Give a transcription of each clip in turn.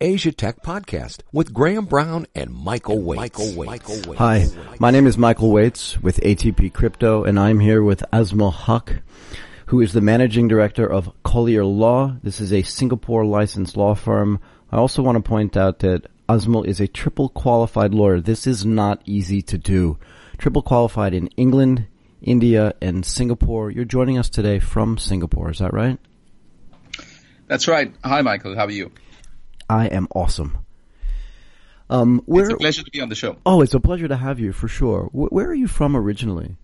Asia Tech Podcast with Graham Brown and Michael Waitze. Michael Waitze. Michael Waitze. Hi, my name is Michael Waitze with ATP Crypto, and I'm here with Azmul Haque, who is the managing director of Collyer Law. This is a Singapore licensed law firm. I also want to point out that Azmal is a triple qualified lawyer. This is not easy to do. Triple qualified in England, India, and Singapore. You're joining us today from Singapore, is that right? That's right. Hi, Michael. How are you? I am awesome. Um, where, it's a pleasure to be on the show. Oh, it's a pleasure to have you for sure. where are you from originally?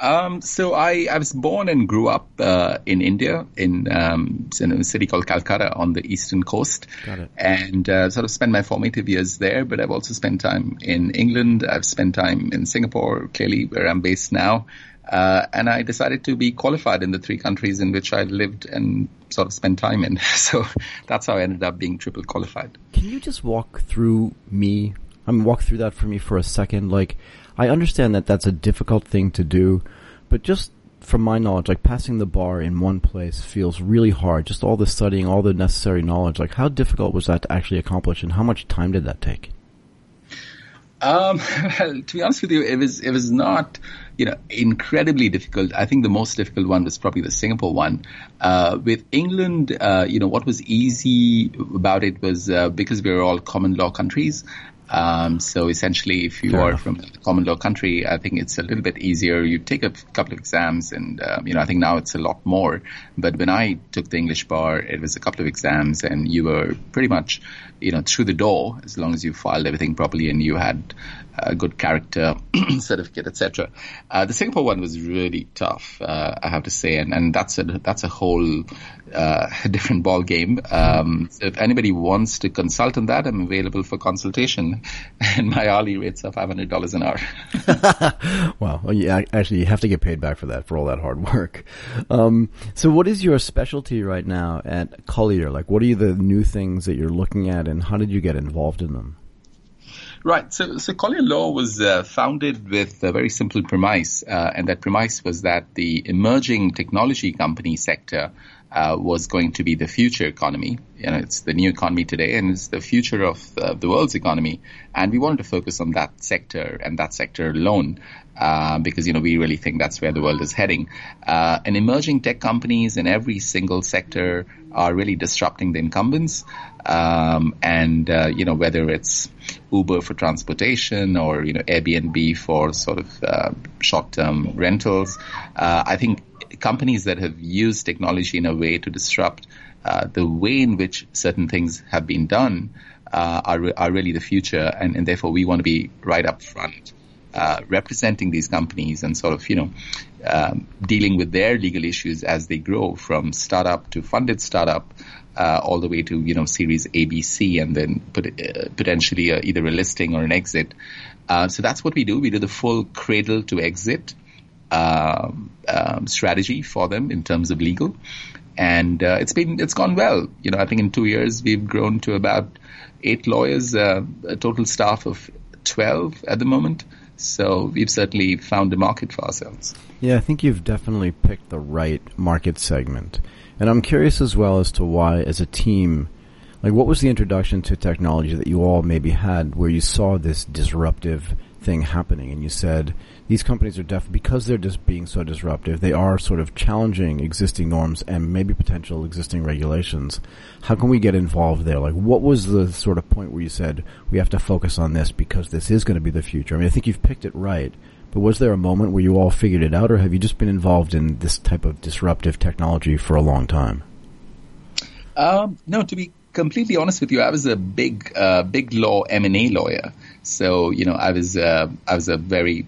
Um, so I, I was born and grew up uh, in India in, um, in, a city called Calcutta on the eastern coast, Got it and uh, sort of spent my formative years there. But I've also spent time in England. I've spent time in Singapore, clearly where I'm based now. Uh, and I decided to be qualified in the three countries in which I lived and sort of spent time in. So that's how I ended up being triple qualified. Can you just walk through me? I mean, walk through that for me for a second. Like, I understand that that's a difficult thing to do, but just from my knowledge, like passing the bar in one place feels really hard. Just all the studying, all the necessary knowledge. Like, how difficult was that to actually accomplish, and how much time did that take? Um, well, to be honest with you, it was it was not you know incredibly difficult. I think the most difficult one was probably the Singapore one. Uh, with England, uh, you know what was easy about it was uh, because we were all common law countries. Um, so essentially, if you Fair are enough. from a common law country, I think it's a little bit easier. You take a couple of exams, and um, you know, I think now it's a lot more. But when I took the English bar, it was a couple of exams, and you were pretty much, you know, through the door as long as you filed everything properly and you had a good character certificate, etc. Uh, the Singapore one was really tough, uh, I have to say, and, and that's a that's a whole uh, different ball game. Um, so if anybody wants to consult on that, I'm available for consultation, and my hourly rates are five hundred dollars an hour. wow, well, yeah, actually, you have to get paid back for that for all that hard work. Um, so, what is your specialty right now at Collyer? Like, what are the new things that you're looking at, and how did you get involved in them? Right. So, so Collyer Law was uh, founded with a very simple premise, uh, and that premise was that the emerging technology company sector uh, was going to be the future economy. You know, it's the new economy today, and it's the future of uh, the world's economy. And we wanted to focus on that sector and that sector alone, uh, because you know we really think that's where the world is heading. Uh, and emerging tech companies in every single sector are really disrupting the incumbents. Um, and uh, you know whether it's Uber for transportation or you know Airbnb for sort of uh, short-term rentals, I think companies that have used technology in a way to disrupt uh, the way in which certain things have been done uh, are, are really the future, and, and therefore we want to be right up front. Uh, representing these companies and sort of, you know, um, dealing with their legal issues as they grow from startup to funded startup, uh, all the way to, you know, series ABC and then put, uh, potentially uh, either a listing or an exit. Uh, so that's what we do. We do the full cradle to exit um, um, strategy for them in terms of legal, and it's been it's gone well. You know, I think in two years we've grown to about eight lawyers, a total staff of twelve at the moment. So we've certainly found a market for ourselves. Yeah, I think you've definitely picked the right market segment. And I'm curious as well as to why, as a team, like what was the introduction to technology that you all maybe had where you saw this disruptive thing happening and you said, these companies are definitely because they're just being so disruptive. They are sort of challenging existing norms and maybe potential existing regulations. How can we get involved there? Like, what was the sort of point where you said we have to focus on this because this is going to be the future? I mean, I think you've picked it right, but was there a moment where you all figured it out, or have you just been involved in this type of disruptive technology for a long time? Um, no, to be completely honest with you, I was a big, uh, big law M and A lawyer. So you know, I was, uh, I was a very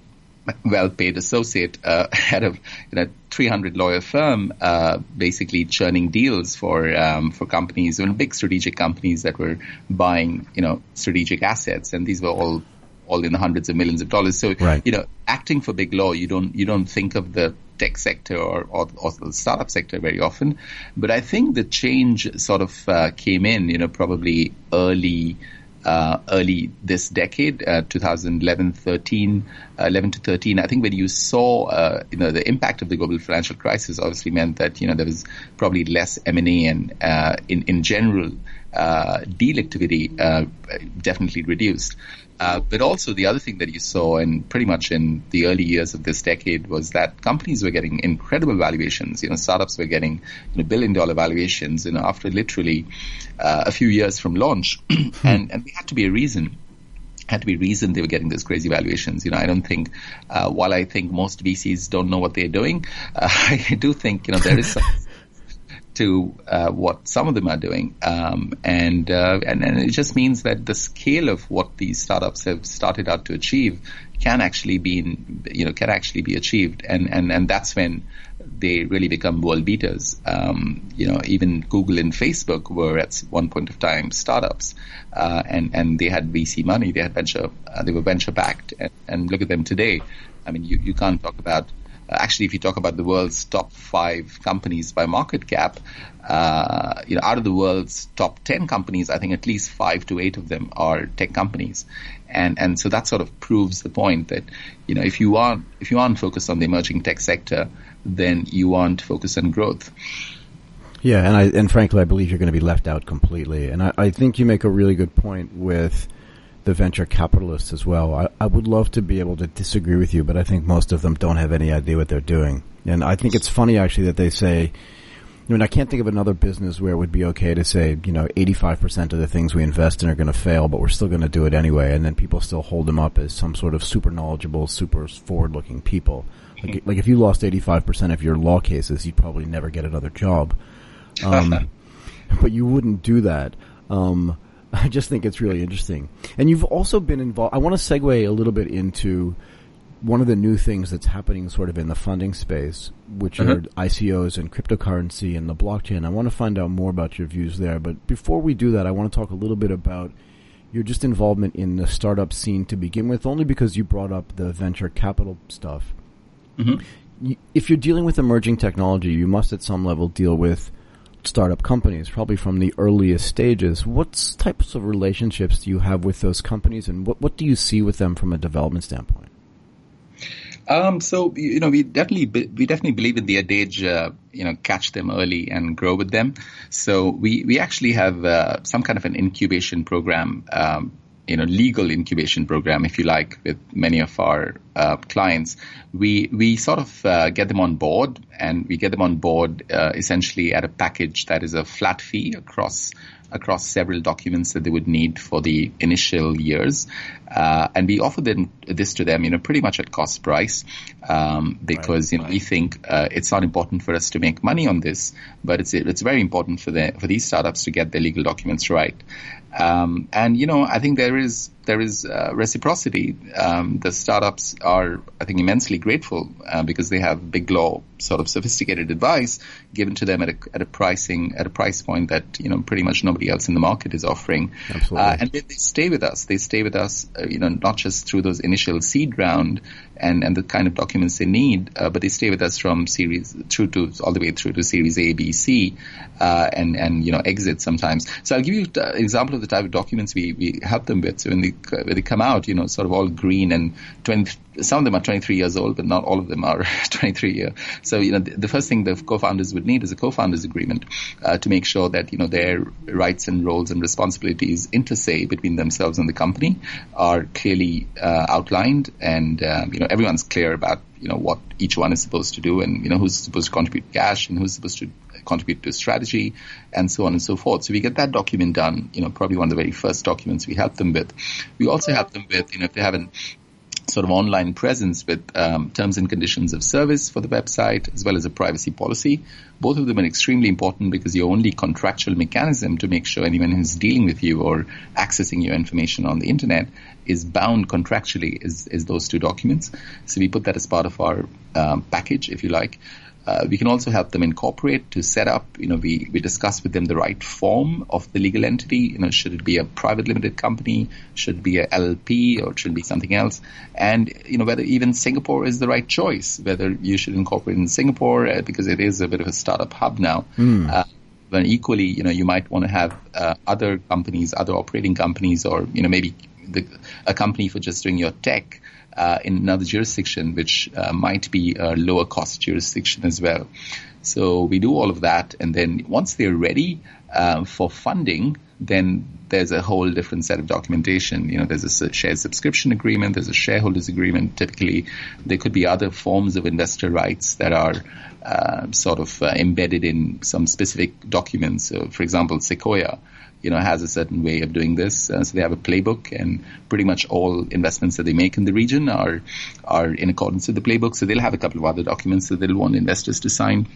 well-paid associate uh, head of you know 300 lawyer firm, uh, basically churning deals for um, for companies, know, big strategic companies that were buying you know strategic assets, and these were all all in the hundreds of millions of dollars. So right. you know, acting for big law, you don't you don't think of the tech sector or, or, or, the startup sector very often. But I think the change sort of uh, came in, you know, probably early uh, early this decade, uh, 2011, 13, uh, 11 to 13. I think when you saw, uh, you know, the impact of the global financial crisis obviously meant that, you know, there was probably less M&A and, uh, in, in general, deal activity uh, definitely reduced. Uh, but also the other thing that you saw in pretty much in the early years of this decade was that companies were getting incredible valuations. You know, startups were getting you know, billion dollar valuations, you know, after literally uh, a few years from launch. and, and there had to be a reason had to be reason they were getting those crazy valuations. You know, I don't think, uh, while I think most VCs don't know what they're doing, uh, I do think, you know, there is some to uh, what some of them are doing, um, and, uh, and and it just means that the scale of what these startups have started out to achieve can actually be, in, you know, can actually be achieved, and and and that's when they really become world beaters. Um, you know, even Google and Facebook were at one point of time startups, uh, and and they had VC money, they had venture, uh, they were venture backed, and, and look at them today. I mean, you, you can't talk about actually, if you talk about the world's top five companies by market cap, uh, you know, out of the world's top 10 companies, I think at least five to eight of them are tech companies. And, and so that sort of proves the point that, you know, if you aren't, if you aren't focused on the emerging tech sector, then you aren't focused on growth. Yeah, and I and frankly, I believe you're going to be left out completely. And I, I think you make a really good point with the venture capitalists as well. I, I would love to be able to disagree with you, but I think most of them don't have any idea what they're doing. And I think it's funny actually that they say, I mean, I can't think of another business where it would be okay to say, you know, 85% of the things we invest in are going to fail, but we're still going to do it anyway. And then people still hold them up as some sort of super knowledgeable, super forward looking people. Like, like if you lost 85% of your law cases, you'd probably never get another job. Um, but you wouldn't do that. Um, I just think it's really interesting. And you've also been involved. I want to segue a little bit into one of the new things that's happening sort of in the funding space, which mm-hmm. are ICOs and cryptocurrency and the blockchain. I want to find out more about your views there. But before we do that, I want to talk a little bit about your just involvement in the startup scene to begin with, only because you brought up the venture capital stuff. Mm-hmm. If you're dealing with emerging technology, you must at some level deal with startup companies, probably from the earliest stages. What types of relationships do you have with those companies, and what, what do you see with them from a development standpoint? Um, so you know, we definitely we definitely believe in the adage, uh, you know, catch them early and grow with them. So we we actually have uh, some kind of an incubation program um, you know legal incubation program, if you like, with many of our uh, clients. We we sort of uh, get them on board, and we get them on board uh, essentially at a package that is a flat fee across across several documents that they would need for the initial years. Uh, and we offer them this to them, you know, pretty much at cost price, um, because right, you know right. we think uh, it's not important for us to make money on this, but it's it's very important for the for these startups to get their legal documents right. Um, and you know, I think there is there is uh, reciprocity. Um, the startups are, I think, immensely grateful uh, because they have big law sort of sophisticated advice given to them at a, at a pricing at a price point that you know pretty much nobody else in the market is offering. Uh, and they, they, stay with us. They stay with us, uh, you know, not just through those initial seed round and and the kind of documents they need, uh, but they stay with us from series through to all the way through to series A, B, C, uh, and and you know exit sometimes. So I'll give you an example of the type of documents we we help them with. So when they when they come out, you know, sort of all green and 20, some of them are 23 years old, but not all of them are 23 year. So, you know, the, the first thing the co-founders would need is a co-founders agreement uh, to make sure that, you know, their rights and roles and responsibilities inter se between themselves and the company are clearly uh, outlined and, uh, you know, everyone's clear about, you know, what each one is supposed to do and, you know, who's supposed to contribute cash and who's supposed to contribute to strategy and so on and so forth. So we get that document done, you know, probably one of the very first documents we help them with. We also help them with, you know, if they haven't sort of online presence with um, terms and conditions of service for the website as well as a privacy policy. Both of them are extremely important because your only contractual mechanism to make sure anyone who's dealing with you or accessing your information on the internet is bound contractually is, is those two documents. So we put that as part of our um, package, if you like. Uh, we can also help them incorporate to set up, you know, we, we discuss with them the right form of the legal entity. You know, should it be a private limited company? Should it be a LLP or should it be something else? And, you know, whether even Singapore is the right choice, whether you should incorporate in Singapore uh, because it is a bit of a startup hub now. Mm. Uh, but equally, you know, you might want to have uh, other companies, other operating companies, or, you know, maybe the, a company for just doing your tech uh, in another jurisdiction, which uh, might be a lower cost jurisdiction as well. So we do all of that, and then once they're ready uh, for funding, then there's a whole different set of documentation. You know, there's a share subscription agreement, there's a shareholders agreement. Typically, there could be other forms of investor rights that are uh, sort of uh, embedded in some specific documents. So, for example, Sequoia, you know, has a certain way of doing this. Uh, so they have a playbook, and pretty much all investments that they make in the region are are in accordance with the playbook. So they'll have a couple of other documents that they'll want investors to sign.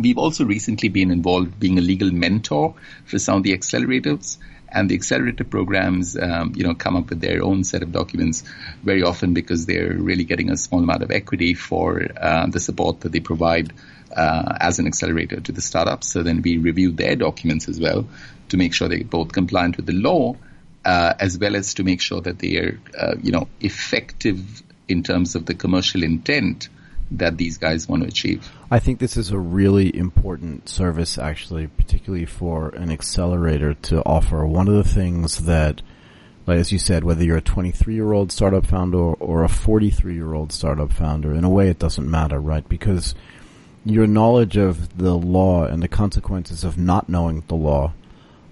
We've also recently been involved being a legal mentor for some of the accelerators and the accelerator programs, um, you know, come up with their own set of documents very often because they're really getting a small amount of equity for uh, the support that they provide uh, as an accelerator to the startups. So then we review their documents as well to make sure they're both compliant with the law, uh, as well as to make sure that they are, uh, you know, effective in terms of the commercial intent that these guys want to achieve. I think this is a really important service, actually, particularly for an accelerator to offer. One of the things that, like as you said, whether you're a 23 year old startup founder or a 43 year old startup founder, in a way it doesn't matter, right? Because your knowledge of the law and the consequences of not knowing the law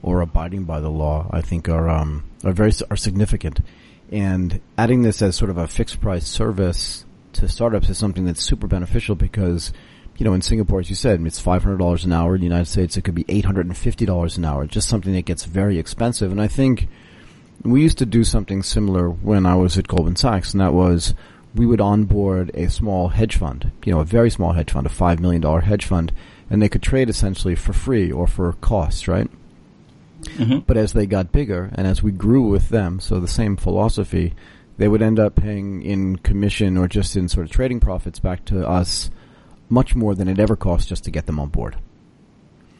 or abiding by the law, I think are um, are very are significant. And adding this as sort of a fixed price service to startups is something that's super beneficial because, you know, in Singapore, as you said, it's $500 an hour. In the United States, it could be $850 an hour. Just something that gets very expensive. And I think we used to do something similar when I was at Goldman Sachs, and that was we would onboard a small hedge fund, you know, a very small hedge fund, a $5 million hedge fund, and they could trade essentially for free or for cost, right? Mm-hmm. But as they got bigger and as we grew with them, so the same philosophy, they would end up paying in commission or just in sort of trading profits back to us much more than it ever cost just to get them on board.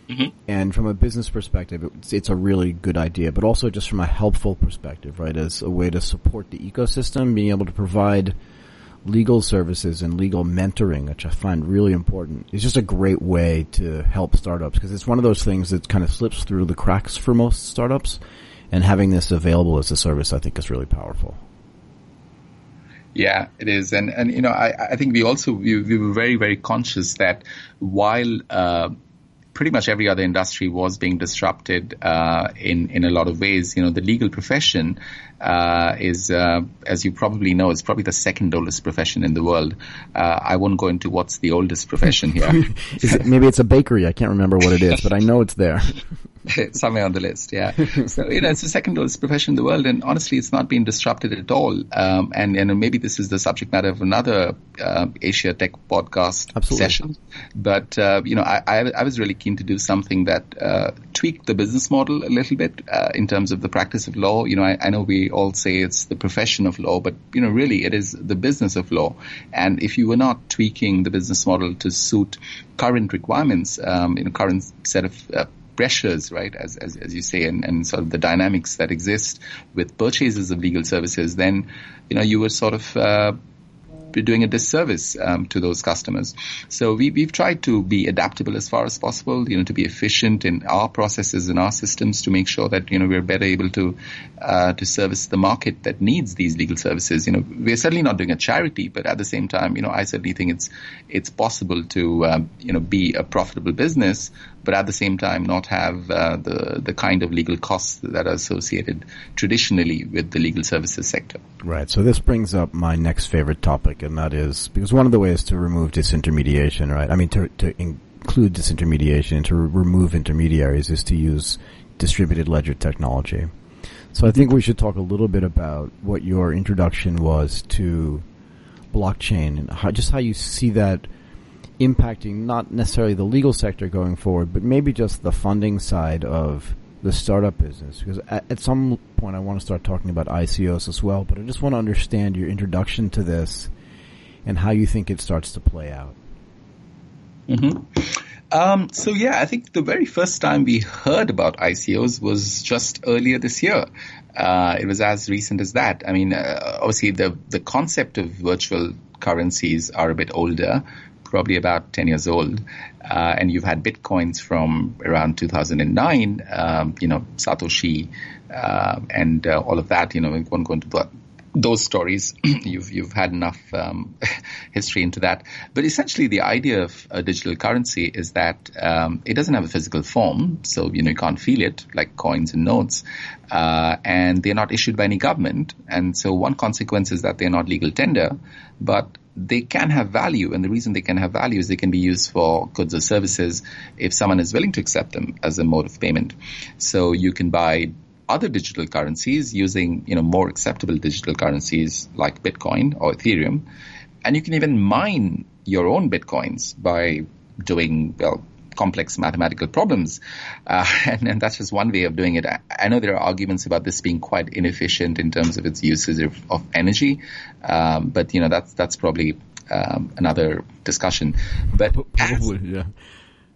Mm-hmm. And from a business perspective, it's, it's, a really good idea, but also just from a helpful perspective, right? As a way to support the ecosystem, being able to provide legal services and legal mentoring, which I find really important, is just a great way to help startups because it's one of those things that kind of slips through the cracks for most startups. And having this available as a service, I think, is really powerful. Yeah, it is, and and you know, I I think we also we, we were very very conscious that while uh, pretty much every other industry was being disrupted uh, in in a lot of ways. You know, the legal profession uh, is, uh, as you probably know, is probably the second oldest profession in the world. Uh, I won't go into what's the oldest profession here. it, maybe it's a bakery. I can't remember what it is, but I know it's there. Somewhere on the list, yeah. So you know, it's the second oldest profession in the world, and honestly, it's not being disrupted at all. Um, and and maybe this is the subject matter of another uh, Asia Tech podcast Absolutely. session. But uh, you know, I, I, I was really keen to do something that uh, tweaked the business model a little bit in terms of the practice of law. You know, I, I know we all say it's the profession of law, but you know, really it is the business of law. And if you were not tweaking the business model to suit current requirements, um, you know, current set of uh, pressures, right, as, as, as you say, and, and sort of the dynamics that exist with purchases of legal services, then, you know, you were sort of, uh, doing a disservice um, to those customers. So we, we've tried to be adaptable as far as possible, you know, to be efficient in our processes and our systems to make sure that you know we're better able to uh, to service the market that needs these legal services. You know, we're certainly not doing a charity, but at the same time, you know, I certainly think it's it's possible to um, you know be a profitable business but at the same time not have uh, the the kind of legal costs that are associated traditionally with the legal services sector. Right. So this brings up my next favorite topic, and that is because one of the ways to remove disintermediation, right? I mean, to to include disintermediation to re- remove intermediaries is to use distributed ledger technology. So I think we should talk a little bit about what your introduction was to blockchain and how, just how you see that impacting not necessarily the legal sector going forward, but maybe just the funding side of the startup business? Because at, at, some point I want to start talking about ICOs as well, but I just want to understand your introduction to this and how you think it starts to play out. Mm-hmm. Um, so yeah, I think the very first time we heard about ICOs was just earlier this year. Uh, it was as recent as that. I mean, uh, obviously the the concept of virtual currencies are a bit older, probably about 10 years old. Uh, and you've had bitcoins from around 2009, um, you know, Satoshi, uh, and uh, all of that, you know, we won't go into those stories. you've you've had enough um, history into that. But essentially, the idea of a digital currency is that um, it doesn't have a physical form, so you know you can't feel it like coins and notes, uh, and they're not issued by any government. And so one consequence is that they're not legal tender, but they can have value, and the reason they can have value is they can be used for goods or services if someone is willing to accept them as a mode of payment. So you can buy other digital currencies using you know more acceptable digital currencies like Bitcoin or Ethereum, and you can even mine your own bitcoins by doing well complex mathematical problems. Uh, and, and, that's just one way of doing it. I, I, know there are arguments about this being quite inefficient in terms of its usage of, of energy, um, but you know that's that's probably um, another discussion. But probably, yeah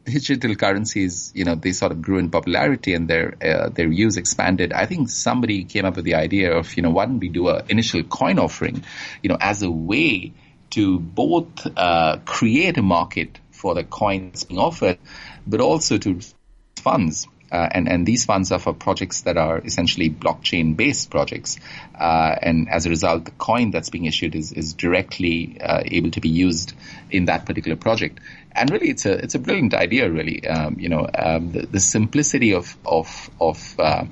digital currencies, you know, they sort of grew in popularity and their uh, their use expanded. I think somebody came up with the idea of, you know, why don't we do an initial coin offering, you know, as a way to both uh, create a market for the coins being offered, but also to funds. Uh, and, and these funds are for projects that are essentially blockchain based projects. Uh, and as a result, the coin that's being issued is, is directly uh, able to be used in that particular project and really, it's a it's a brilliant idea. Really, um, you know, um, the, the, simplicity of of of uh,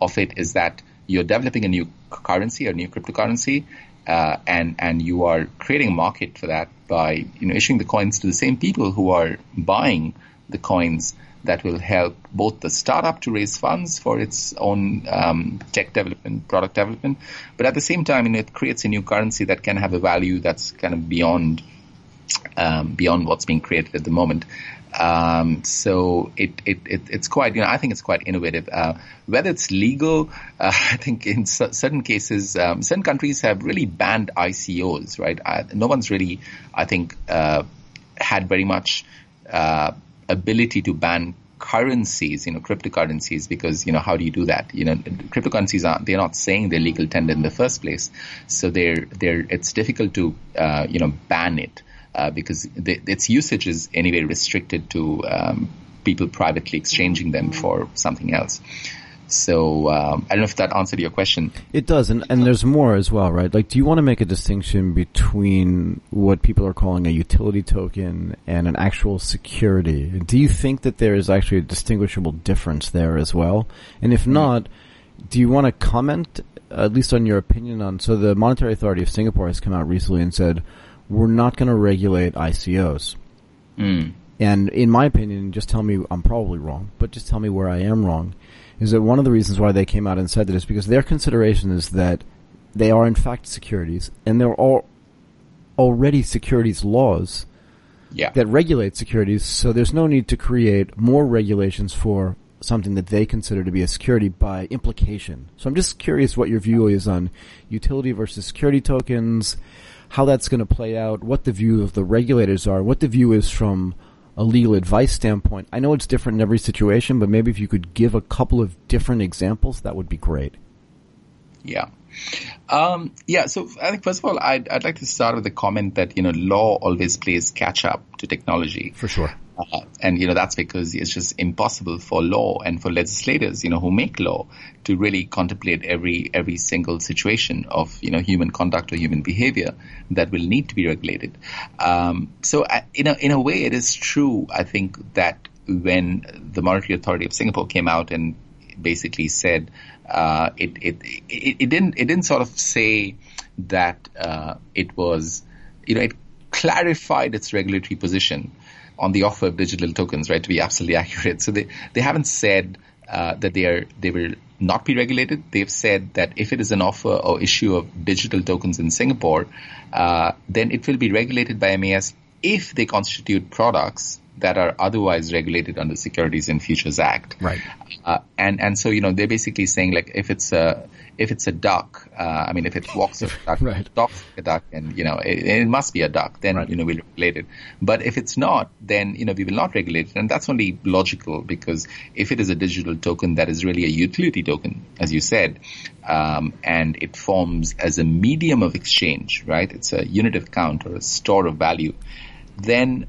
of it is that you're developing a new currency, a new cryptocurrency, uh, and and you are creating a market for that by you know issuing the coins to the same people who are buying the coins that will help both the startup to raise funds for its own um, tech development, product development, but at the same time, you know, it creates a new currency that can have a value that's kind of beyond um, beyond what's being created at the moment. Um, so it, it, it, it's quite, you know, I think it's quite innovative. Uh, whether it's legal, uh, I think in c- certain cases, um, certain countries have really banned ICOs, right? Uh, no one's really, I think, uh, had very much uh, ability to ban currencies, you know, cryptocurrencies, because, you know, how do you do that? You know, cryptocurrencies are, they're not saying they're legal tender in the first place. So they're, they're, it's difficult to, uh, you know, ban it uh, because the, its usage is anyway restricted to um, people privately exchanging them for something else. So um, I don't know if that answered your question. It does, and, and there's more as well, right? Like, do you want to make a distinction between what people are calling a utility token and an actual security? Do you think that there is actually a distinguishable difference there as well? And if hmm. not, do you want to comment, at least on your opinion on? So the Monetary Authority of Singapore has come out recently and said we're not going to regulate ICOs. Mm. And in my opinion, just tell me I'm probably wrong, but just tell me where I am wrong. Is that one of the reasons why they came out and said that is because their consideration is that they are in fact securities, and there are already securities laws yeah. that regulate securities. So there's no need to create more regulations for something that they consider to be a security by implication. So I'm just curious what your view is on utility versus security tokens how that's going to play out, what the view of the regulators are, what the view is from a legal advice standpoint. I know it's different in every situation, but maybe if you could give a couple of different examples, that would be great. Yeah. Um, yeah, so I think first of all, I'd, I'd like to start with the comment that, you know, law always plays catch up to technology. For sure. Uh, and you know that's because it's just impossible for law and for legislators, you know, who make law to really contemplate every every single situation of you know human conduct or human behavior that will need to be regulated. Um, so uh, in a in a way, it is true. I think that when the Monetary Authority of Singapore came out and basically said uh, it, it, it it didn't it didn't sort of say that uh, it was you know it clarified its regulatory position on the offer of digital tokens, right, to be absolutely accurate. So they, they haven't said uh, that they are they will not be regulated. They've said that if it is an offer or issue of digital tokens in Singapore, uh, then it will be regulated by MAS if they constitute products that are otherwise regulated under Securities and Futures Act. Right. Uh, and and so you know they're basically saying like if it's a if it's a duck, uh, I mean if it walks a duck, right. talks a duck, and you know it, it must be a duck, then right. you know we'll regulate it. But if it's not, then you know we will not regulate it, and that's only logical because if it is a digital token that is really a utility token, as you said, um, and it forms as a medium of exchange, right? It's a unit of count or a store of value. Then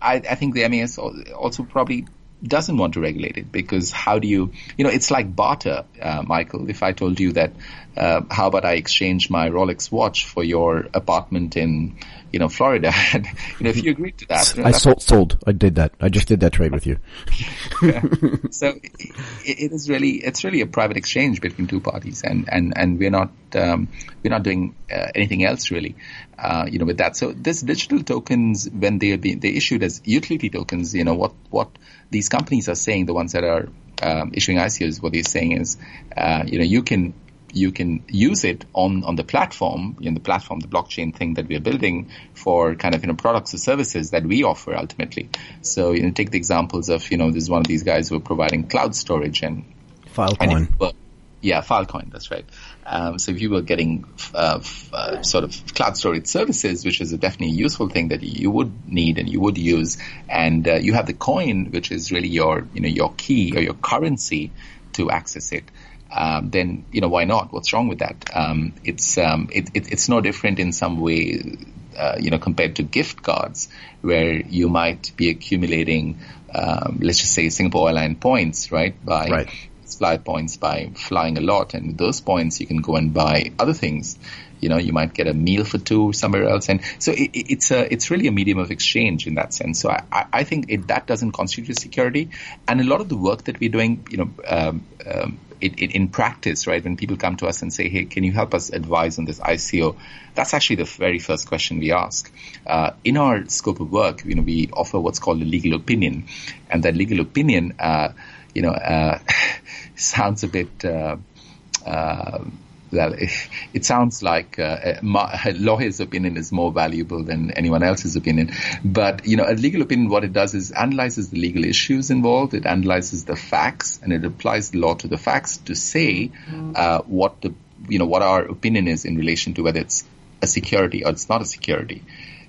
I, I think the MAS also probably doesn't want to regulate it because how do you, you know, it's like barter, uh, Michael. If I told you that, uh, how about I exchange my Rolex watch for your apartment in, you know, Florida? you know, if you agreed to that, you know, I sold, sold. I did that. I just did that trade with you. yeah. So it, it is really, it's really a private exchange between two parties, and and and we're not um, we're not doing uh, anything else really, uh, you know, with that. So this digital tokens, when they are being they issued as utility tokens, you know, what what these companies are saying, the ones that are um, issuing ICOs, what they're saying is, uh, you know, you can you can use it on, on the platform, in the platform, the blockchain thing that we are building for kind of, you know, products or services that we offer ultimately. So, you know, take the examples of, you know, there's one of these guys who are providing cloud storage and Filecoin. And yeah, Filecoin, that's right. Um, so if you were getting uh, f- uh, sort of cloud storage services, which is a definitely useful thing that you would need and you would use, and uh, you have the coin, which is really your, you know, your key or your currency to access it um, then you know why not? What's wrong with that? Um, it's um, it, it, it's no different in some way, uh, you know, compared to gift cards, where you might be accumulating, um, let's just say Singapore Airline points, right? By right. Fly points by flying a lot, and those points you can go and buy other things. You know, you might get a meal for two somewhere else, and so it, it's a it's really a medium of exchange in that sense. So I, I think it, that doesn't constitute security, and a lot of the work that we're doing, you know um, um, it, it, in practice, right, when people come to us and say, hey, can you help us advise on this ICO? That's actually the very first question we ask. Uh, in our scope of work, you know, we offer what's called a legal opinion. And that legal opinion, uh, you know, uh, sounds a bit, uh, uh, well, it, it sounds like uh, a lawyer's opinion is more valuable than anyone else's opinion. But, you know, a legal opinion, what it does is analyzes the legal issues involved. It analyzes the facts and it applies the law to the facts to say uh, what the, you know, what our opinion is in relation to whether it's a security or it's not a security.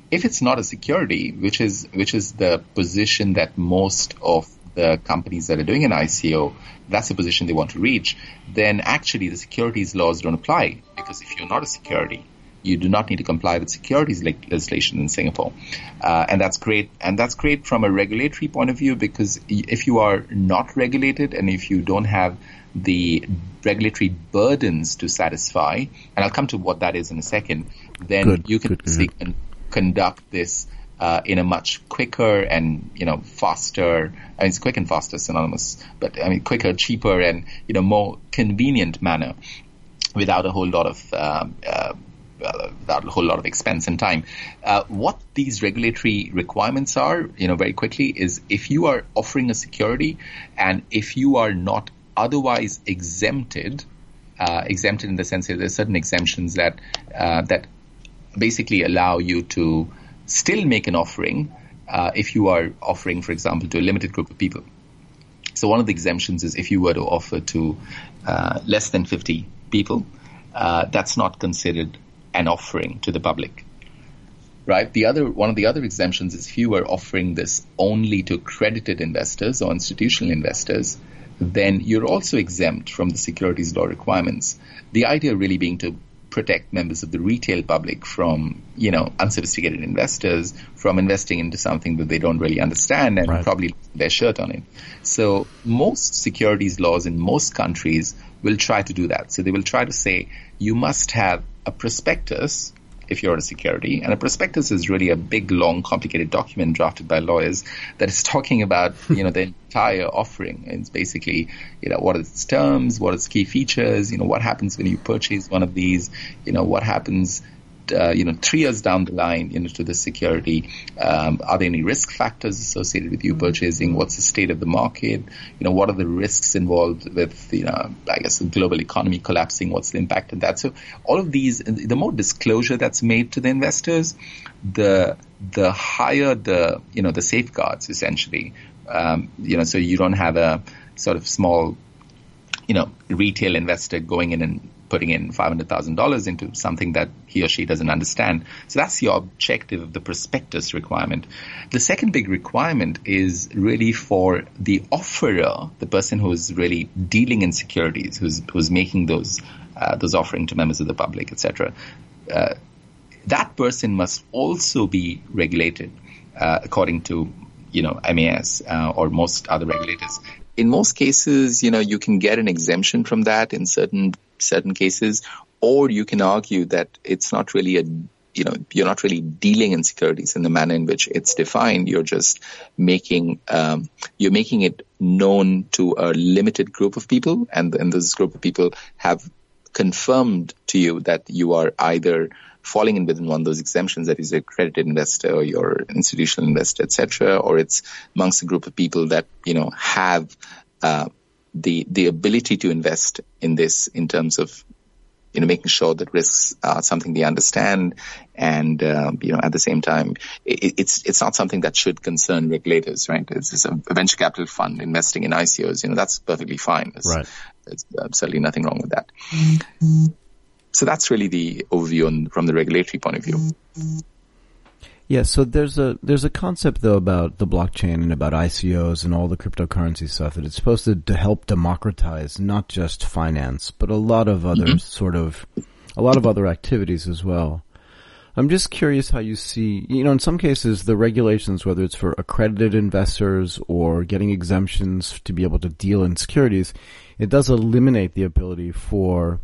If it's not a security, which is, which is the position that most of the companies that are doing an ICO, that's the position they want to reach, then actually the securities laws don't apply because if you're not a security, you do not need to comply with securities legislation in Singapore, uh, and that's great. And that's great from a regulatory point of view because if you are not regulated and if you don't have the regulatory burdens to satisfy, and I'll come to what that is in a second, then good, you can good, good. conduct this uh, in a much quicker and you know faster. I mean, it's quick and faster synonymous, but I mean quicker, cheaper, and you know more convenient manner, without a whole lot of. Um, uh, without a whole lot of expense and time. Uh, what these regulatory requirements are, you know, very quickly is if you are offering a security and if you are not otherwise exempted, uh, exempted in the sense that there's certain exemptions that uh, that basically allow you to still make an offering uh, if you are offering, for example, to a limited group of people. So one of the exemptions is if you were to offer to uh, less than 50 people, uh, that's not considered an offering to the public. Right. The other one of the other exemptions is if you were offering this only to accredited investors or institutional investors, then you're also exempt from the securities law requirements. The idea really being to protect members of the retail public from, you know, unsophisticated investors from investing into something that they don't really understand and right. probably their shirt on it. So most securities laws in most countries will try to do that. So they will try to say you must have a prospectus if you're a security. And a prospectus is really a big, long, complicated document drafted by lawyers that is talking about, you know, the entire offering. It's basically, you know, what are its terms, what are its key features, you know, what happens when you purchase one of these, you know, what happens uh, you know, three years down the line, you know, to the security, um, are there any risk factors associated with you purchasing? What's the state of the market? You know, what are the risks involved with, you know, I guess the global economy collapsing? What's the impact of that? So all of these, the more disclosure that's made to the investors, the the higher the you know the safeguards essentially. Um, you know, so you don't have a sort of small, you know, retail investor going in and putting in $500,000 into something that he or she doesn't understand. So that's the objective of the prospectus requirement. The second big requirement is really for the offerer, the person who's really dealing in securities, who's, who's making those, uh, those offering to members of the public, etc. Uh, that person must also be regulated uh, according to you know, MAS uh, or most other regulators. In most cases, you know, you can get an exemption from that in certain certain cases, or you can argue that it's not really a you know you're not really dealing in securities in the manner in which it's defined you're just making um, you're making it known to a limited group of people and, and this group of people have confirmed to you that you are either falling in within one of those exemptions that is a accredited investor or your institutional investor etc or it's amongst a group of people that you know have uh, the the ability to invest in this in terms of you know, making sure that risks are something they understand, and um, you know, at the same time, it, it's it's not something that should concern regulators, right? It's, it's, a venture capital fund investing in ICOs, you know, that's perfectly fine. There's, right. There's absolutely nothing wrong with that. Mm-hmm. So that's really the overview on, from the regulatory point of view. Yeah, so there's a there's a concept though about the blockchain and about ICOs and all the cryptocurrency stuff that it's supposed to, to help democratize not just finance, but a lot of other mm-hmm. sort of a lot of other activities as well. I'm just curious how you see, you know, in some cases the regulations, whether it's for accredited investors or getting exemptions to be able to deal in securities, it does eliminate the ability for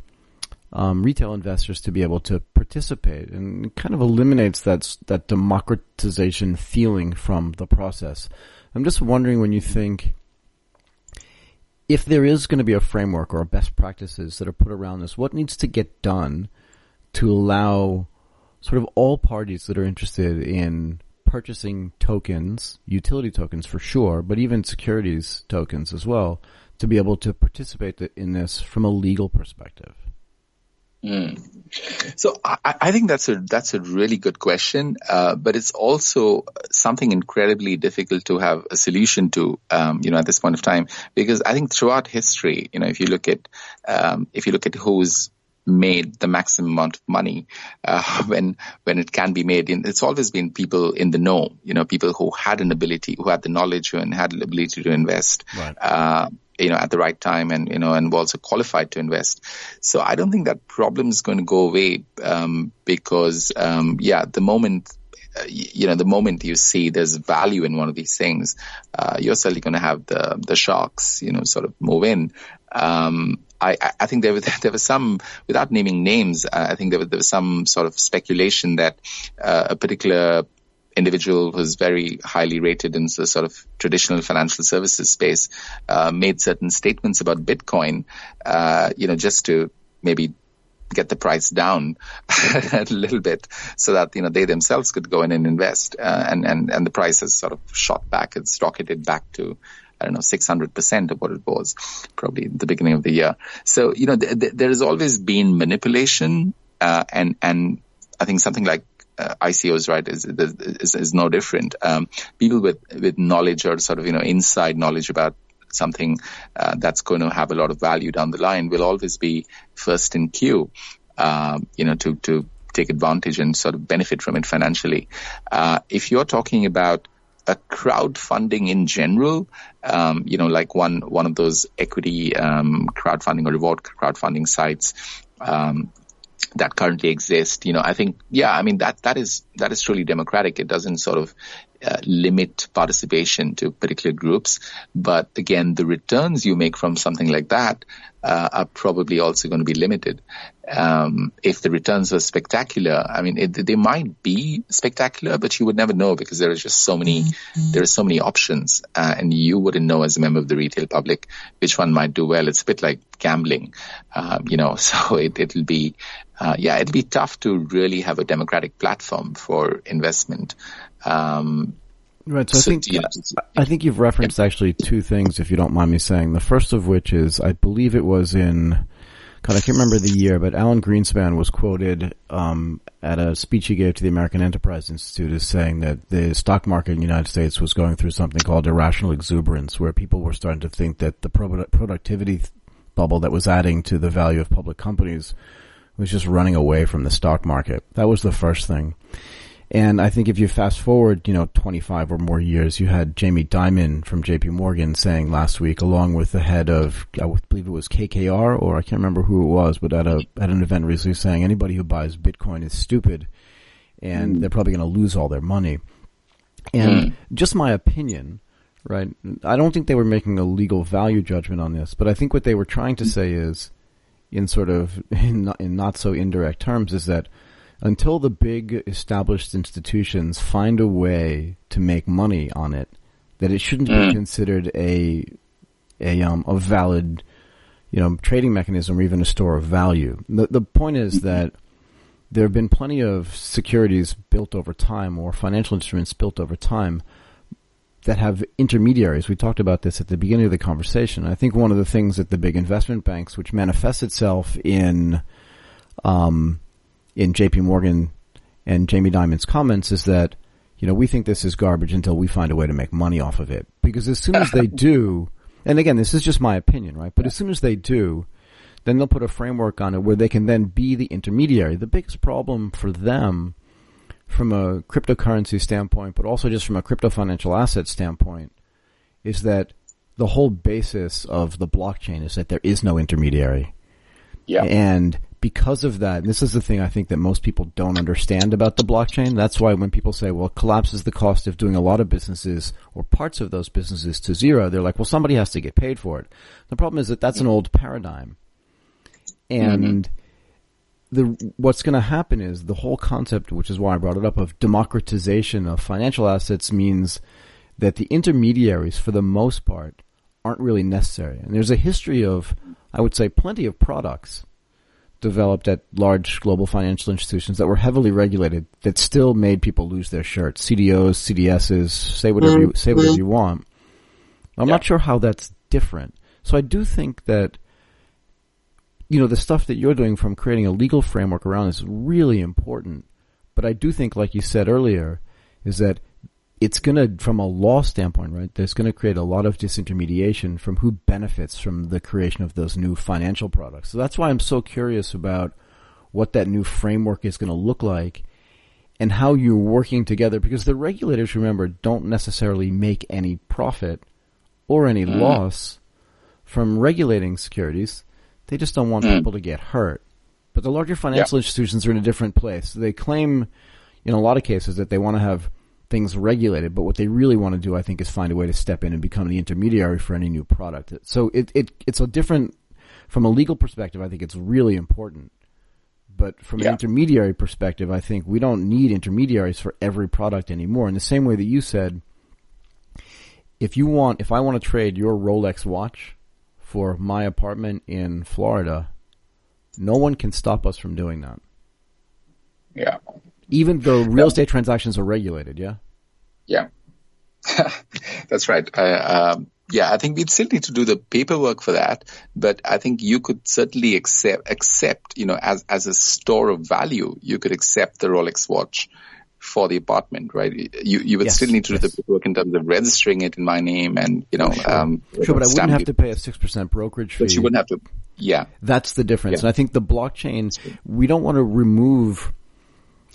um, retail investors to be able to participate, and kind of eliminates that that democratization feeling from the process. I'm just wondering when you think if there is going to be a framework or best practices that are put around this, what needs to get done to allow sort of all parties that are interested in purchasing tokens, utility tokens for sure, but even securities tokens as well, to be able to participate in this from a legal perspective? Mm. So I, I, think that's a that's a really good question, uh, but it's also something incredibly difficult to have a solution to, um, you know, at this point of time, because I think throughout history, you know, if you look at um, if you look at who's made the maximum amount of money uh, when when it can be made. And it's always been people in the know, you know, people who had an ability, who had the knowledge, and had the ability to invest. Right. Uh, you know, at the right time and, you know, and also qualified to invest. So I don't think that problem is going to go away, um, because, um, yeah, the moment, uh, you know, the moment you see there's value in one of these things, uh, you're certainly going to have the, the sharks, you know, sort of move in. Um, I, I think there was, there was some, without naming names, uh, I think there was, there was some sort of speculation that uh, a particular individual who's very highly rated in the sort of traditional financial services space uh, made certain statements about Bitcoin, uh, you know, just to maybe get the price down a little bit so that, you know, they themselves could go in and invest. Uh, and, and, and the price has sort of shot back. It's rocketed back to, I don't know, 600% of what it was probably at the beginning of the year. So, you know, th- th- there has always been manipulation, uh, and, and I think something like uh, ICOs, right, is, is, is no different. Um, people with, with knowledge or sort of, you know, inside knowledge about something uh, that's going to have a lot of value down the line will always be first in queue, uh, you know, to, to take advantage and sort of benefit from it financially. Uh, if you're talking about a crowdfunding in general, um, you know, like one one of those equity um, crowdfunding or reward crowdfunding sites, um, that currently exist. You know, I think, yeah, I mean, that, that is, that is truly democratic. It doesn't sort of uh, limit participation to particular groups. But again, the returns you make from something like that uh, are probably also going to be limited. Um, if the returns were spectacular, I mean, it, they might be spectacular, but you would never know because there are just so many, mm-hmm. there are so many options, uh, and you wouldn't know as a member of the retail public which one might do well. It's a bit like gambling, um, you know. So it, it'll be, uh, yeah, it'll be tough to really have a democratic platform for investment. Um, Right. So, I think. I think you've referenced actually two things, if you don't mind me saying. The first of which is, I believe it was in, God, I can't remember the year, but Alan Greenspan was quoted um, at a speech he gave to the American Enterprise Institute as saying that the stock market in the United States was going through something called irrational exuberance, where people were starting to think that the productivity bubble that was adding to the value of public companies was just running away from the stock market. That was the first thing. And I think if you fast forward, you know, 25 or more years, you had Jamie Dimon from JP Morgan saying last week, along with the head of, I believe it was KKR, or I can't remember who it was, but at a, at an event recently saying anybody who buys Bitcoin is stupid and mm. they're probably going to lose all their money. And mm. just my opinion, right? I don't think they were making a legal value judgment on this, but I think what they were trying to say is, in sort of in not, in not so indirect terms, is that until the big established institutions find a way to make money on it, that it shouldn't mm. be considered a a um a valid you know trading mechanism or even a store of value. The the point is mm-hmm. that there have been plenty of securities built over time or financial instruments built over time that have intermediaries. We talked about this at the beginning of the conversation. I think one of the things that the big investment banks, which manifests itself in um, in J.P. Morgan and Jamie Dimon's comments, is that you know we think this is garbage until we find a way to make money off of it. Because as soon as they do, and again, this is just my opinion, right? But as soon as they do, then they'll put a framework on it where they can then be the intermediary. The biggest problem for them from a cryptocurrency standpoint, but also just from a crypto financial asset standpoint, is that the whole basis of the blockchain is that there is no intermediary. Yeah. And because of that, and this is the thing I think that most people don't understand about the blockchain. That's why when people say, well, it collapses the cost of doing a lot of businesses or parts of those businesses to zero, they're like, well, somebody has to get paid for it. The problem is that that's an old paradigm. And mm-hmm. the what's going to happen is the whole concept, which is why I brought it up, of democratization of financial assets means that the intermediaries, for the most part, aren't really necessary. And there's a history of, I would say, plenty of products developed at large global financial institutions that were heavily regulated that still made people lose their shirts. CDOs, CDSs, say whatever you, say whatever mm-hmm. you want. I'm yeah. not sure how that's different. So I do think that you know, the stuff that you're doing from creating a legal framework around this is really important. But I do think, like you said earlier, is that it's going to, from a law standpoint, right, there's going to create a lot of disintermediation from who benefits from the creation of those new financial products. So that's why I'm so curious about what that new framework is going to look like and how you're working together because the regulators, remember, don't necessarily make any profit or any mm. loss from regulating securities. They just don't want mm. people to get hurt. But the larger financial yeah. institutions are in a different place. They claim, in a lot of cases, that they want to have things regulated, but what they really want to do, I think, is find a way to step in and become the intermediary for any new product. So it, it it's a different, from a legal perspective, I think it's really important. But from yeah. an intermediary perspective, I think we don't need intermediaries for every product anymore. In the same way that you said, if you want, if I want to trade your Rolex watch for my apartment in Florida, no one can stop us from doing that. Yeah. Even though real estate transactions are regulated, yeah? Yeah. That's right. um, yeah, I think we'd still need to do the paperwork for that, but I think you could certainly accept, accept, you know, as, as a store of value, you could accept the Rolex watch for the apartment, right? You you would yes, still need to yes. do the paperwork in terms of registering it in my name and you know. Sure, um, sure but I wouldn't have to pay a six percent brokerage fee. But you wouldn't have to. Yeah, that's the difference. Yeah. And I think the blockchain, we don't want to remove,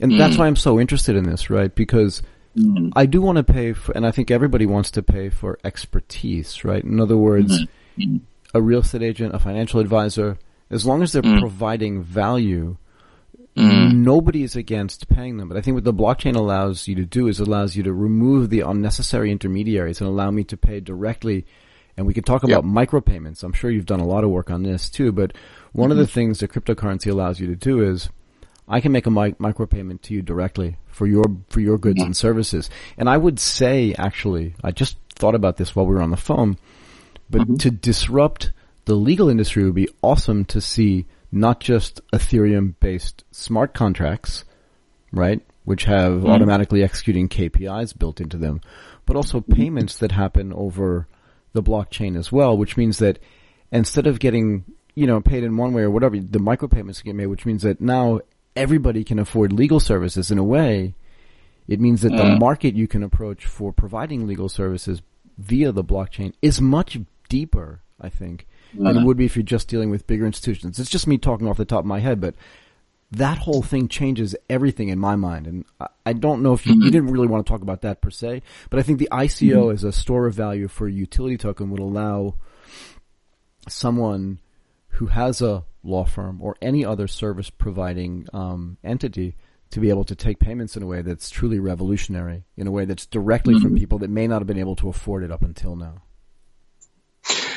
and mm. that's why I'm so interested in this, right? Because. Mm. I do want to pay for, and I think everybody wants to pay for expertise, right? In other words, mm-hmm. a real estate agent, a financial advisor, as long as they're mm. providing value, Mm. Nobody is against paying them, but I think what the blockchain allows you to do is allows you to remove the unnecessary intermediaries and allow me to pay directly. And we can talk about yep. micropayments. I'm sure you've done a lot of work on this too, but one mm-hmm. of the mm-hmm. things that cryptocurrency allows you to do is I can make a mi- micropayment to you directly for your for your goods mm-hmm. and services. And I would say actually, I just thought about this while we were on the phone, but mm-hmm. to disrupt the legal industry would be awesome to see not just Ethereum based smart contracts, right? Which have mm automatically executing KPIs built into them, but also payments that happen over the blockchain as well, which means that instead of getting, you know, paid in one way or whatever, the micropayments get made, which means that now everybody can afford legal services in a way. It means that the market you can approach for providing legal services via the blockchain is much deeper, I think, than it would be if you're just dealing with bigger institutions. It's just me talking off the top of my head, but that whole thing changes everything in my mind. And I, I don't know if you, mm-hmm. you, didn't really want to talk about that per se, but I think the ICO mm-hmm. as a store of value for a utility token would allow someone who has a law firm or any other service providing um, entity to be able to take payments in a way that's truly revolutionary, in a way that's directly mm-hmm. from people that may not have been able to afford it up until now.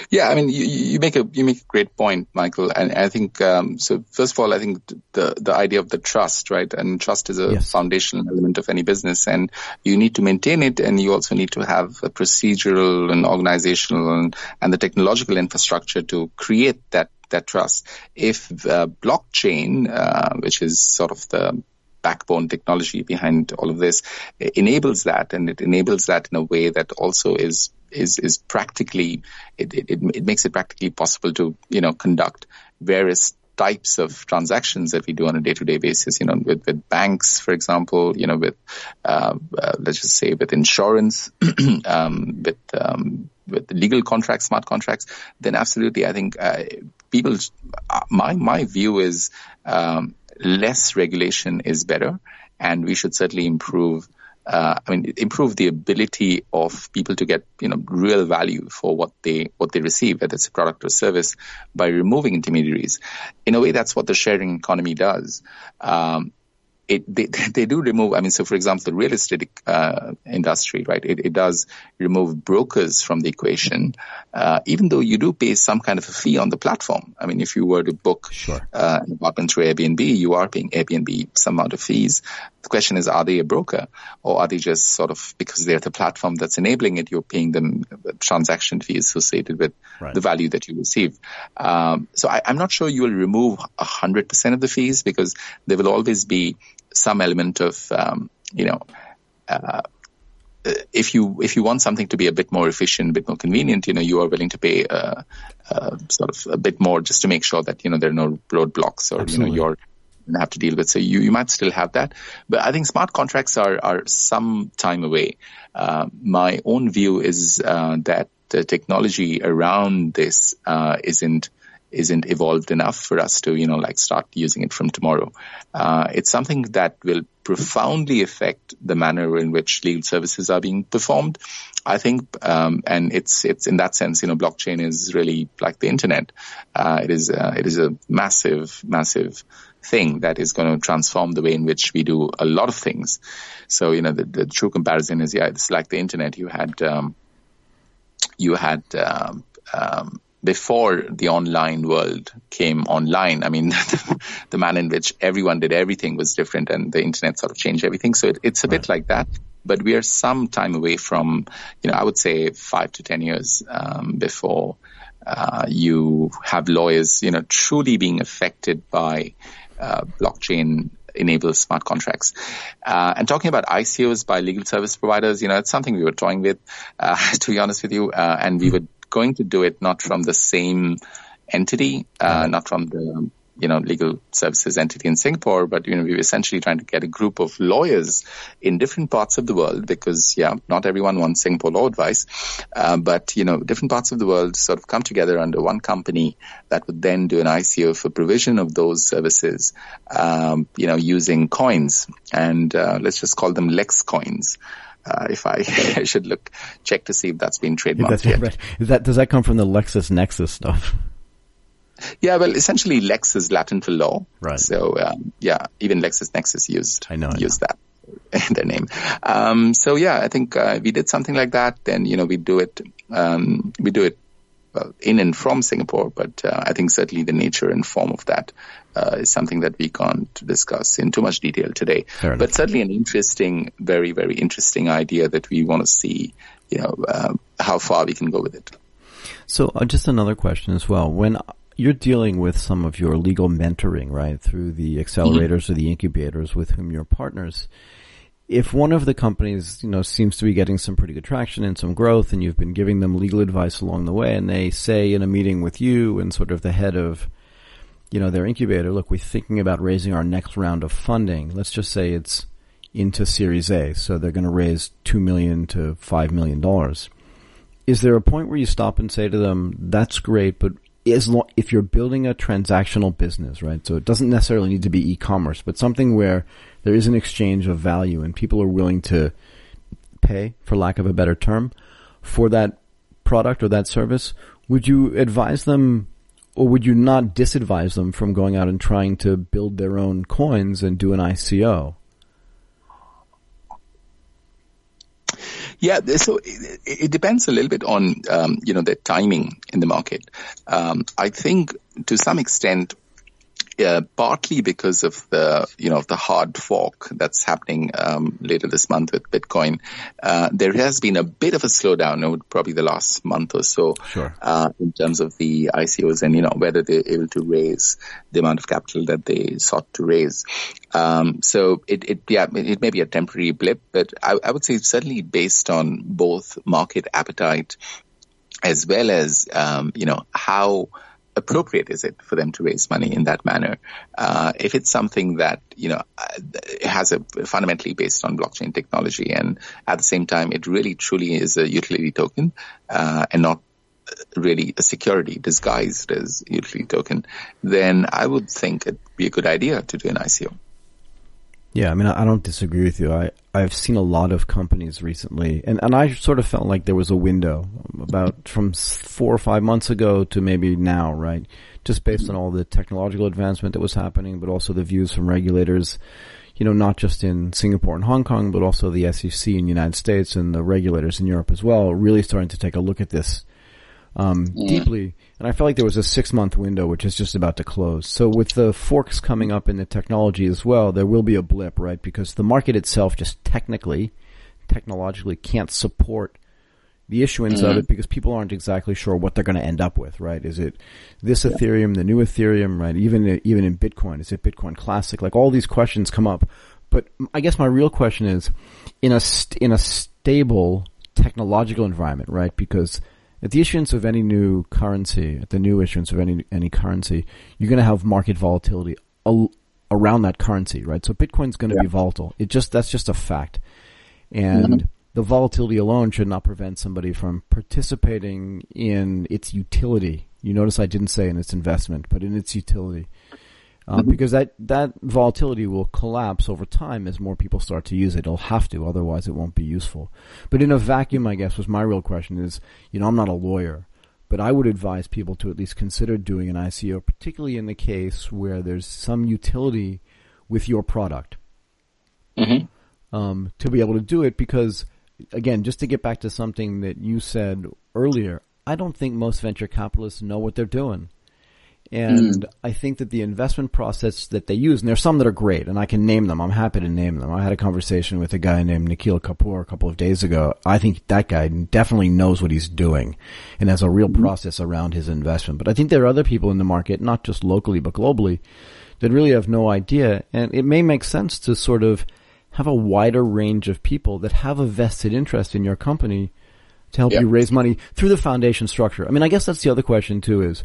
Yeah, I mean, you, you, make a you make a great point, Michael, and I think um, so. First of all, I think the the idea of the trust, right, and trust is a yes. foundational element of any business, and you need to maintain it, and you also need to have a procedural and organizational and, and the technological infrastructure to create that that trust. If blockchain, uh, which is sort of the backbone technology behind all of this enables that and it enables that in a way that also is is is practically it, it, it makes it practically possible to you know conduct various types of transactions that we do on a day-to-day basis, you know, with, with banks, for example, you know, with, uh, uh, let's just say with insurance, um, with, um, with legal contracts, smart contracts, then absolutely, I think, uh, people, uh, my, my view is, um, less regulation is better and we should certainly improve uh, I mean, improve the ability of people to get, you know, real value for what they, what they receive, whether it's a product or service by removing intermediaries. In a way, that's what the sharing economy does. Um, it, they, they do remove, I mean, so for example, the real estate uh, industry, right, it, it does remove brokers from the equation, uh, even though you do pay some kind of a fee on the platform. I mean, if you were to book sure. uh, an apartment through Airbnb, you are paying Airbnb some amount of fees. The question is, are they a broker or are they just sort of, because they're the platform that's enabling it, you're paying them transaction fees associated with right. the value that you receive. Um, so I, I'm not sure you will remove 100% of the fees because there will always be some element of, um, you know, uh, if you if you want something to be a bit more efficient, a bit more convenient, you know, you are willing to pay uh, uh, sort of a bit more just to make sure that you know there are no roadblocks or Absolutely. you know you're going to have to deal with. So you you might still have that, but I think smart contracts are are some time away. Uh, my own view is uh, that the technology around this uh, isn't isn't evolved enough for us to, you know, like start using it from tomorrow. Uh, it's something that will profoundly affect the manner in which legal services are being performed. I think, um, and it's it's in that sense, you know, blockchain is really like the internet. Uh, it is uh, it is a massive, massive thing that is going to transform the way in which we do a lot of things. So, you know, the, the true comparison is, yeah, it's like the internet. You had um, you had um, um, before the online world came online. I mean, the manner in which everyone did everything was different and the internet sort of changed everything. So it, it's a right. bit like that. But we are some time away from, you know, I would say five to 10 years um, before uh, you have lawyers, you know, truly being affected by uh, blockchain enabled smart contracts. Uh, and talking about ICOs by legal service providers, you know, it's something we were toying with, uh, to be honest with you, uh, and we would going to do it not from the same entity, uh, not from the you know legal services entity in Singapore, but you know we are essentially trying to get a group of lawyers in different parts of the world because yeah, not everyone wants Singapore law advice, uh, but you know different parts of the world sort of come together under one company that would then do an ICO for provision of those services, um, you know using coins. And uh, let's just call them Lex coins. Uh, if I, I, should look check to see if that's been trademarked that's yet. Right. Is that does that come from the LexisNexis stuff? Yeah, well, essentially, Lex is Latin for law. Right. So um, yeah, even LexisNexis used I know, I used know. that in their name. Um, so yeah, I think uh, we did something like that. Then you know we do it. Um, we do it well, in and from Singapore, but uh, I think certainly the nature and form of that uh, is something that we can't discuss in too much detail today. but certainly an interesting, very, very interesting idea that we want to see, you know, uh, how far we can go with it. So uh, just another question as well. When you're dealing with some of your legal mentoring, right, through the accelerators mm-hmm. or the incubators with whom you're partners, if one of the companies, you know, seems to be getting some pretty good traction and some growth and you've been giving them legal advice along the way and they say in a meeting with you and sort of the head of, you know, their incubator, look, we're thinking about raising our next round of funding. Let's just say it's into Series A. So they're going to raise two million to five million dollars. Is there a point where you stop and say to them, that's great, but as long, if you're building a transactional business, right? So it doesn't necessarily need to be e-commerce, but something where there is an exchange of value and people are willing to pay, for lack of a better term, for that product or that service, would you advise them or would you not disadvise them from going out and trying to build their own coins and do an ICO? Yeah, so it, it, depends a little bit on um, you know the timing in the market. Um, I think to some extent uh, partly because of the you know the hard fork that's happening um, later this month with Bitcoin, uh, there has been a bit of a slowdown over probably the last month or so sure. uh, in terms of the ICOs and you know whether they're able to raise the amount of capital that they sought to raise. Um, so it, it yeah it may be a temporary blip, but I, I would say certainly based on both market appetite as well as um, you know how appropriate is it for them to raise money in that manner? Uh, if it's something that you know has a fundamentally based on blockchain technology, and at the same time it really truly is a utility token uh, and not really a security disguised as utility token, then I would think it'd be a good idea to do an ICO. Yeah, I mean, I don't disagree with you. I, I've seen a lot of companies recently, and, and I sort of felt like there was a window about from four or five months ago to maybe now, right? Just based on all the technological advancement that was happening, but also the views from regulators, you know, not just in Singapore and Hong Kong, but also the SEC in the United States and the regulators in Europe as well, really starting to take a look at this um, yeah. deeply and I felt like there was a six month window which is just about to close. So with the forks coming up in the technology as well, there will be a blip, right? Because the market itself just technically, technologically can't support the issuance mm-hmm. of it because people aren't exactly sure what they're going to end up with, right? Is it this yeah. Ethereum, the new Ethereum, right? Even even in Bitcoin, is it Bitcoin Classic? Like all these questions come up. But I guess my real question is, in a st- in a stable technological environment, right? Because at the issuance of any new currency, at the new issuance of any any currency, you're going to have market volatility al- around that currency, right? So Bitcoin's going to yeah. be volatile. It just that's just a fact, and mm-hmm. the volatility alone should not prevent somebody from participating in its utility. You notice I didn't say in its investment, but in its utility uh, mm-hmm. because that that volatility will collapse over time as more people start to use it. It'll have to, otherwise it won't be useful. But in a vacuum, I guess was my real question is, you know, I'm not a lawyer, but I would advise people to at least consider doing an ICO, particularly in the case where there's some utility with your product. Mm-hmm. Um, to be able to do it, because again, just to get back to something that you said earlier, I don't think most venture capitalists know what they're doing. And mm. I think that the investment process that they use, and there's some that are great, and I can name them. I'm happy to name them. I had a conversation with a guy named Nikhil Kapoor a couple of days ago. I think that guy definitely knows what he's doing and has a real mm. process around his investment. But I think there are other people in the market, not just locally, but globally, that really have no idea. And it may make sense to sort of have a wider range of people that have a vested interest in your company to help yep. you raise money through the foundation structure. I mean, I guess that's the other question too is,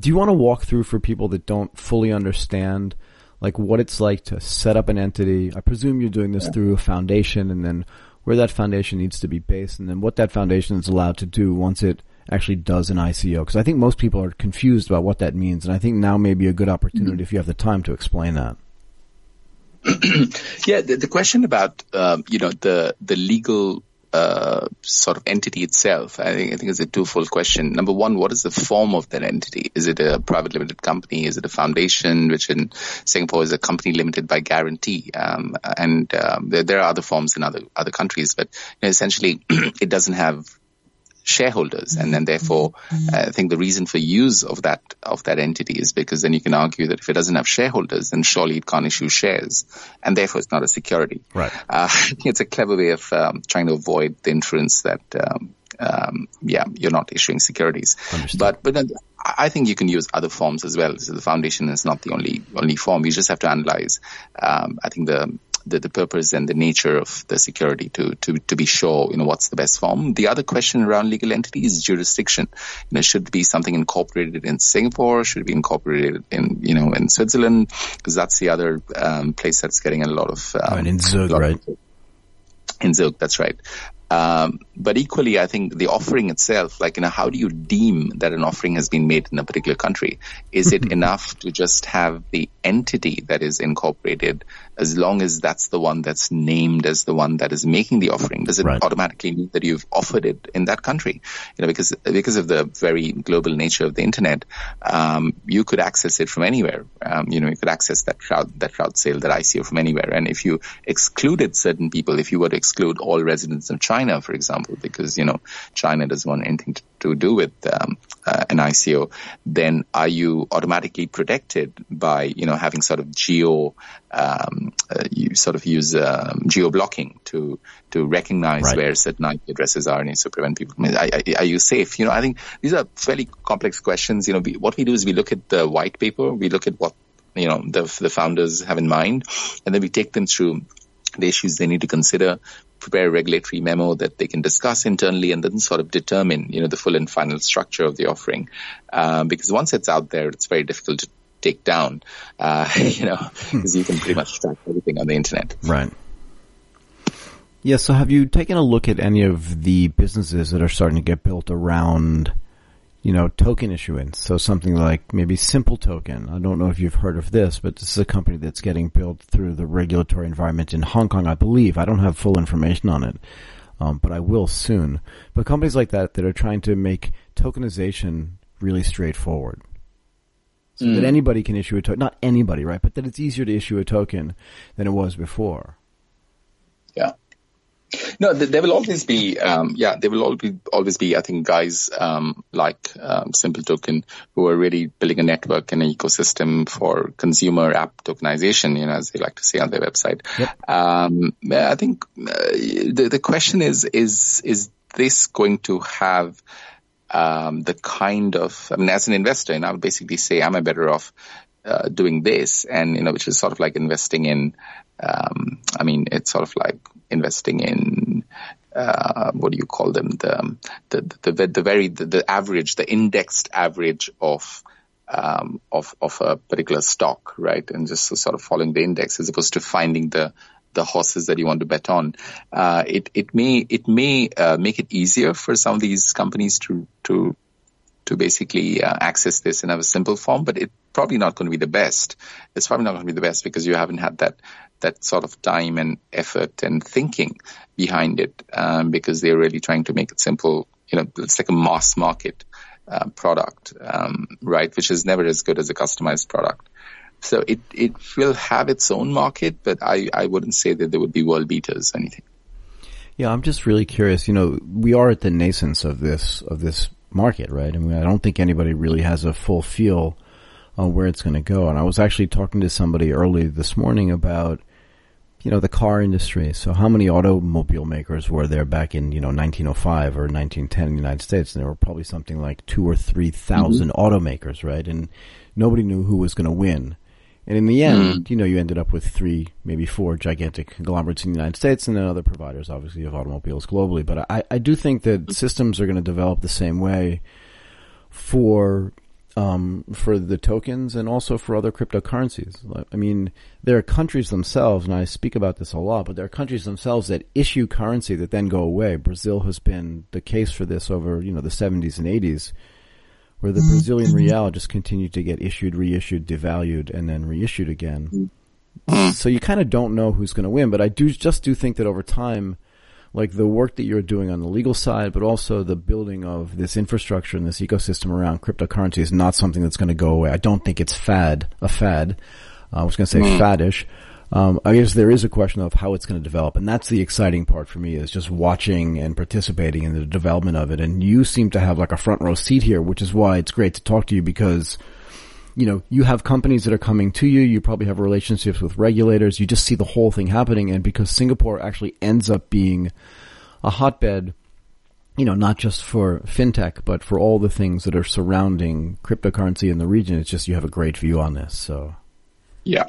do you want to walk through for people that don't fully understand like what it's like to set up an entity? I presume you're doing this through a foundation and then where that foundation needs to be based and then what that foundation is allowed to do once it actually does an ICO. Because I think most people are confused about what that means. And I think now may be a good opportunity mm-hmm. if you have the time to explain that. yeah, the, the, question about um, you know the the legal uh, sort of entity itself? I think I think it's a twofold question. Number one, what is the form of that entity? Is it a private limited company? Is it a foundation, which in Singapore is a company limited by guarantee? Um, and um, there, there, are other forms in other other countries, but you know, essentially, it doesn't have shareholders, and then therefore, mm-hmm. uh, I think the reason for use of that of that entity is because then you can argue that if it doesn't have shareholders, then surely it can't issue shares, and therefore it's not a security. Right. Uh, it's a clever way of um, trying to avoid the inference that. Um, um, yeah, you're not issuing securities, Understood. but but then I think you can use other forms as well. So the foundation is not the only only form. You just have to analyze. Um, I think the the, the purpose and the nature of the security to, to, to be sure, you know, what's the best form. The other question around legal entity is jurisdiction. You know, should be something incorporated in Singapore? Should it be incorporated in, you know, in Switzerland? Because that's the other um, place that's getting a lot of. Um, and in Zug, right? Of, in Zug, that's right. Um, but equally, I think the offering itself, like, you know, how do you deem that an offering has been made in a particular country? Is it enough to just have the entity that is incorporated as long as that's the one that's named as the one that is making the offering? Does it right. automatically mean that you've offered it in that country? You know, because, because of the very global nature of the internet, um, you could access it from anywhere. Um, you know, you could access that crowd, that crowd sale, that ICO from anywhere. And if you excluded certain people, if you were to exclude all residents of China, China, for example, because, you know, China doesn't want anything to, to do with um, uh, an ICO, then are you automatically protected by, you know, having sort of geo, um, uh, you sort of use um, geo blocking to to recognize right. where certain IP addresses are and to prevent people from. Are, are, you safe? You know, I think these are fairly complex questions. You know, we, what we do is we look at the white paper, we look at what you know the the founders have in mind, and then we take them through the issues they need to consider, prepare a regulatory memo that they can discuss internally and then sort of determine, you know, the full and final structure of the offering. Um, because once it's out there, it's very difficult to take down, uh, you know, because you can pretty much track everything on the internet. Right. Yeah. So have you taken a look at any of the businesses that are starting to get built around you know, token issuance. So something like maybe Simple Token. I don't know if you've heard of this, but this is a company that's getting built through the regulatory environment in Hong Kong, I believe. I don't have full information on it, um, but I will soon. But companies like that that are trying to make tokenization really straightforward. So mm. that anybody can issue a token. Not anybody, right? But that it's easier to issue a token than it was before. Yeah. No, there will always be, um, yeah, there will always be, always be, I think, guys um, like um, Simple Token who are really building a network and an ecosystem for consumer app tokenization, you know, as they like to say on their website. Yep. Um, I think uh, the the question is is is this going to have um, the kind of, I mean, as an investor, and I would basically say I'm a better off uh, doing this, and you know, which is sort of like investing in. Um, I mean, it's sort of like investing in uh, what do you call them? The the the, the, the very the, the, average, the indexed average of um, of of a particular stock, right? And just sort of following the index as opposed to finding the the horses that you want to bet on. Uh, it it may it may uh, make it easier for some of these companies to to to basically uh, access this in a simple form, but it's probably not going to be the best. It's probably not going to be the best because you haven't had that that sort of time and effort and thinking behind it um, because they're really trying to make it simple. You know, it's like a mass market uh, product, um, right? Which is never as good as a customized product. So it, it will have its own market, but I, I wouldn't say that there would be world beaters or anything. Yeah, I'm just really curious. You know, we are at the nascence of this of this market, right? I mean, I don't think anybody really has a full feel on where it's going to go. And I was actually talking to somebody early this morning about, you know, the car industry. So how many automobile makers were there back in, you know, 1905 or 1910 in the United States? And there were probably something like two or 3,000 mm-hmm. automakers, right? And nobody knew who was going to win. And in the end, mm. you know, you ended up with three, maybe four gigantic conglomerates in the United States and then other providers, obviously, of automobiles globally. But I, I do think that mm. systems are going to develop the same way for, um, for the tokens and also for other cryptocurrencies. I mean, there are countries themselves, and I speak about this a lot, but there are countries themselves that issue currency that then go away. Brazil has been the case for this over, you know, the 70s and 80s where the Brazilian real just continued to get issued, reissued, devalued, and then reissued again. So you kind of don't know who's going to win, but I do just do think that over time, like the work that you're doing on the legal side, but also the building of this infrastructure and this ecosystem around cryptocurrency is not something that's going to go away. I don't think it's fad, a fad. Uh, I was going to say mm. faddish. Um, I guess there is a question of how it's going to develop, and that's the exciting part for me is just watching and participating in the development of it. And you seem to have like a front row seat here, which is why it's great to talk to you because, you know, you have companies that are coming to you. You probably have relationships with regulators. You just see the whole thing happening, and because Singapore actually ends up being a hotbed you know, not just for fintech, but for all the things that are surrounding cryptocurrency in the region. It's just you have a great view on this. So, yeah,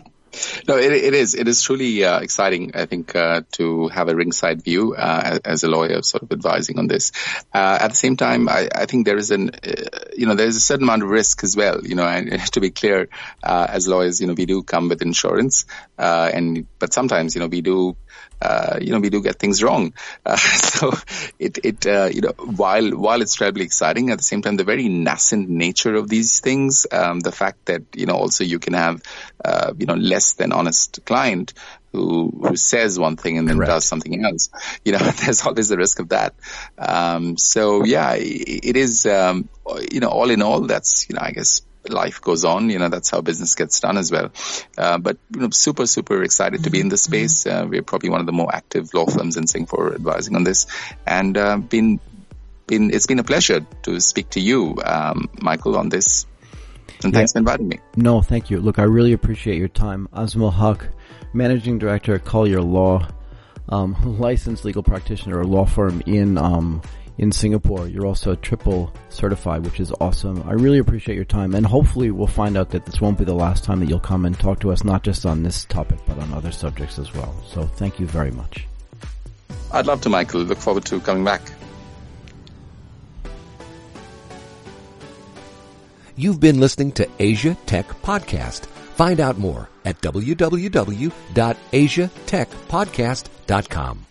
no, it, it is. It is truly uh, exciting, I think, uh, to have a ringside view uh, as a lawyer, sort of advising on this. Uh, at the same time, I, I think there is an, uh, you know, there is a certain amount of risk as well. You know, and to be clear, uh, as lawyers, you know, we do come with insurance, and but sometimes, you know, we do uh, you know, we do get things wrong. Uh, so it, it, uh, you know, while, while it's terribly exciting, at the same time, the very nascent nature of these things, um, the fact that, you know, also you can have, uh, you know, less than honest client who, who says one thing and then Correct. does something else. You know, there's always the risk of that. Um, so yeah, it, it is, um, you know, all in all, that's, you know, I guess life goes on. You know, that's how business gets done as well. Uh, but you know, super, super excited to be in this space. Uh, we're probably one of the more active law firms in Singapore advising on this, and uh, been been it's been a pleasure to speak to you, um, Michael, on this. And thanks yeah. for inviting me. No, thank you. Look, I really appreciate your time, Azmul Haque, Managing Director at Collyer Law, um, licensed legal practitioner, or law firm in um, in Singapore. You're also triple certified, which is awesome. I really appreciate your time, and hopefully we'll find out that this won't be the last time that you'll come and talk to us, not just on this topic, but on other subjects as well. So thank you very much. I'd love to, Michael. Look forward to coming back. You've been listening to Asia Tech Podcast. Find out more at www.asiatechpodcast.com.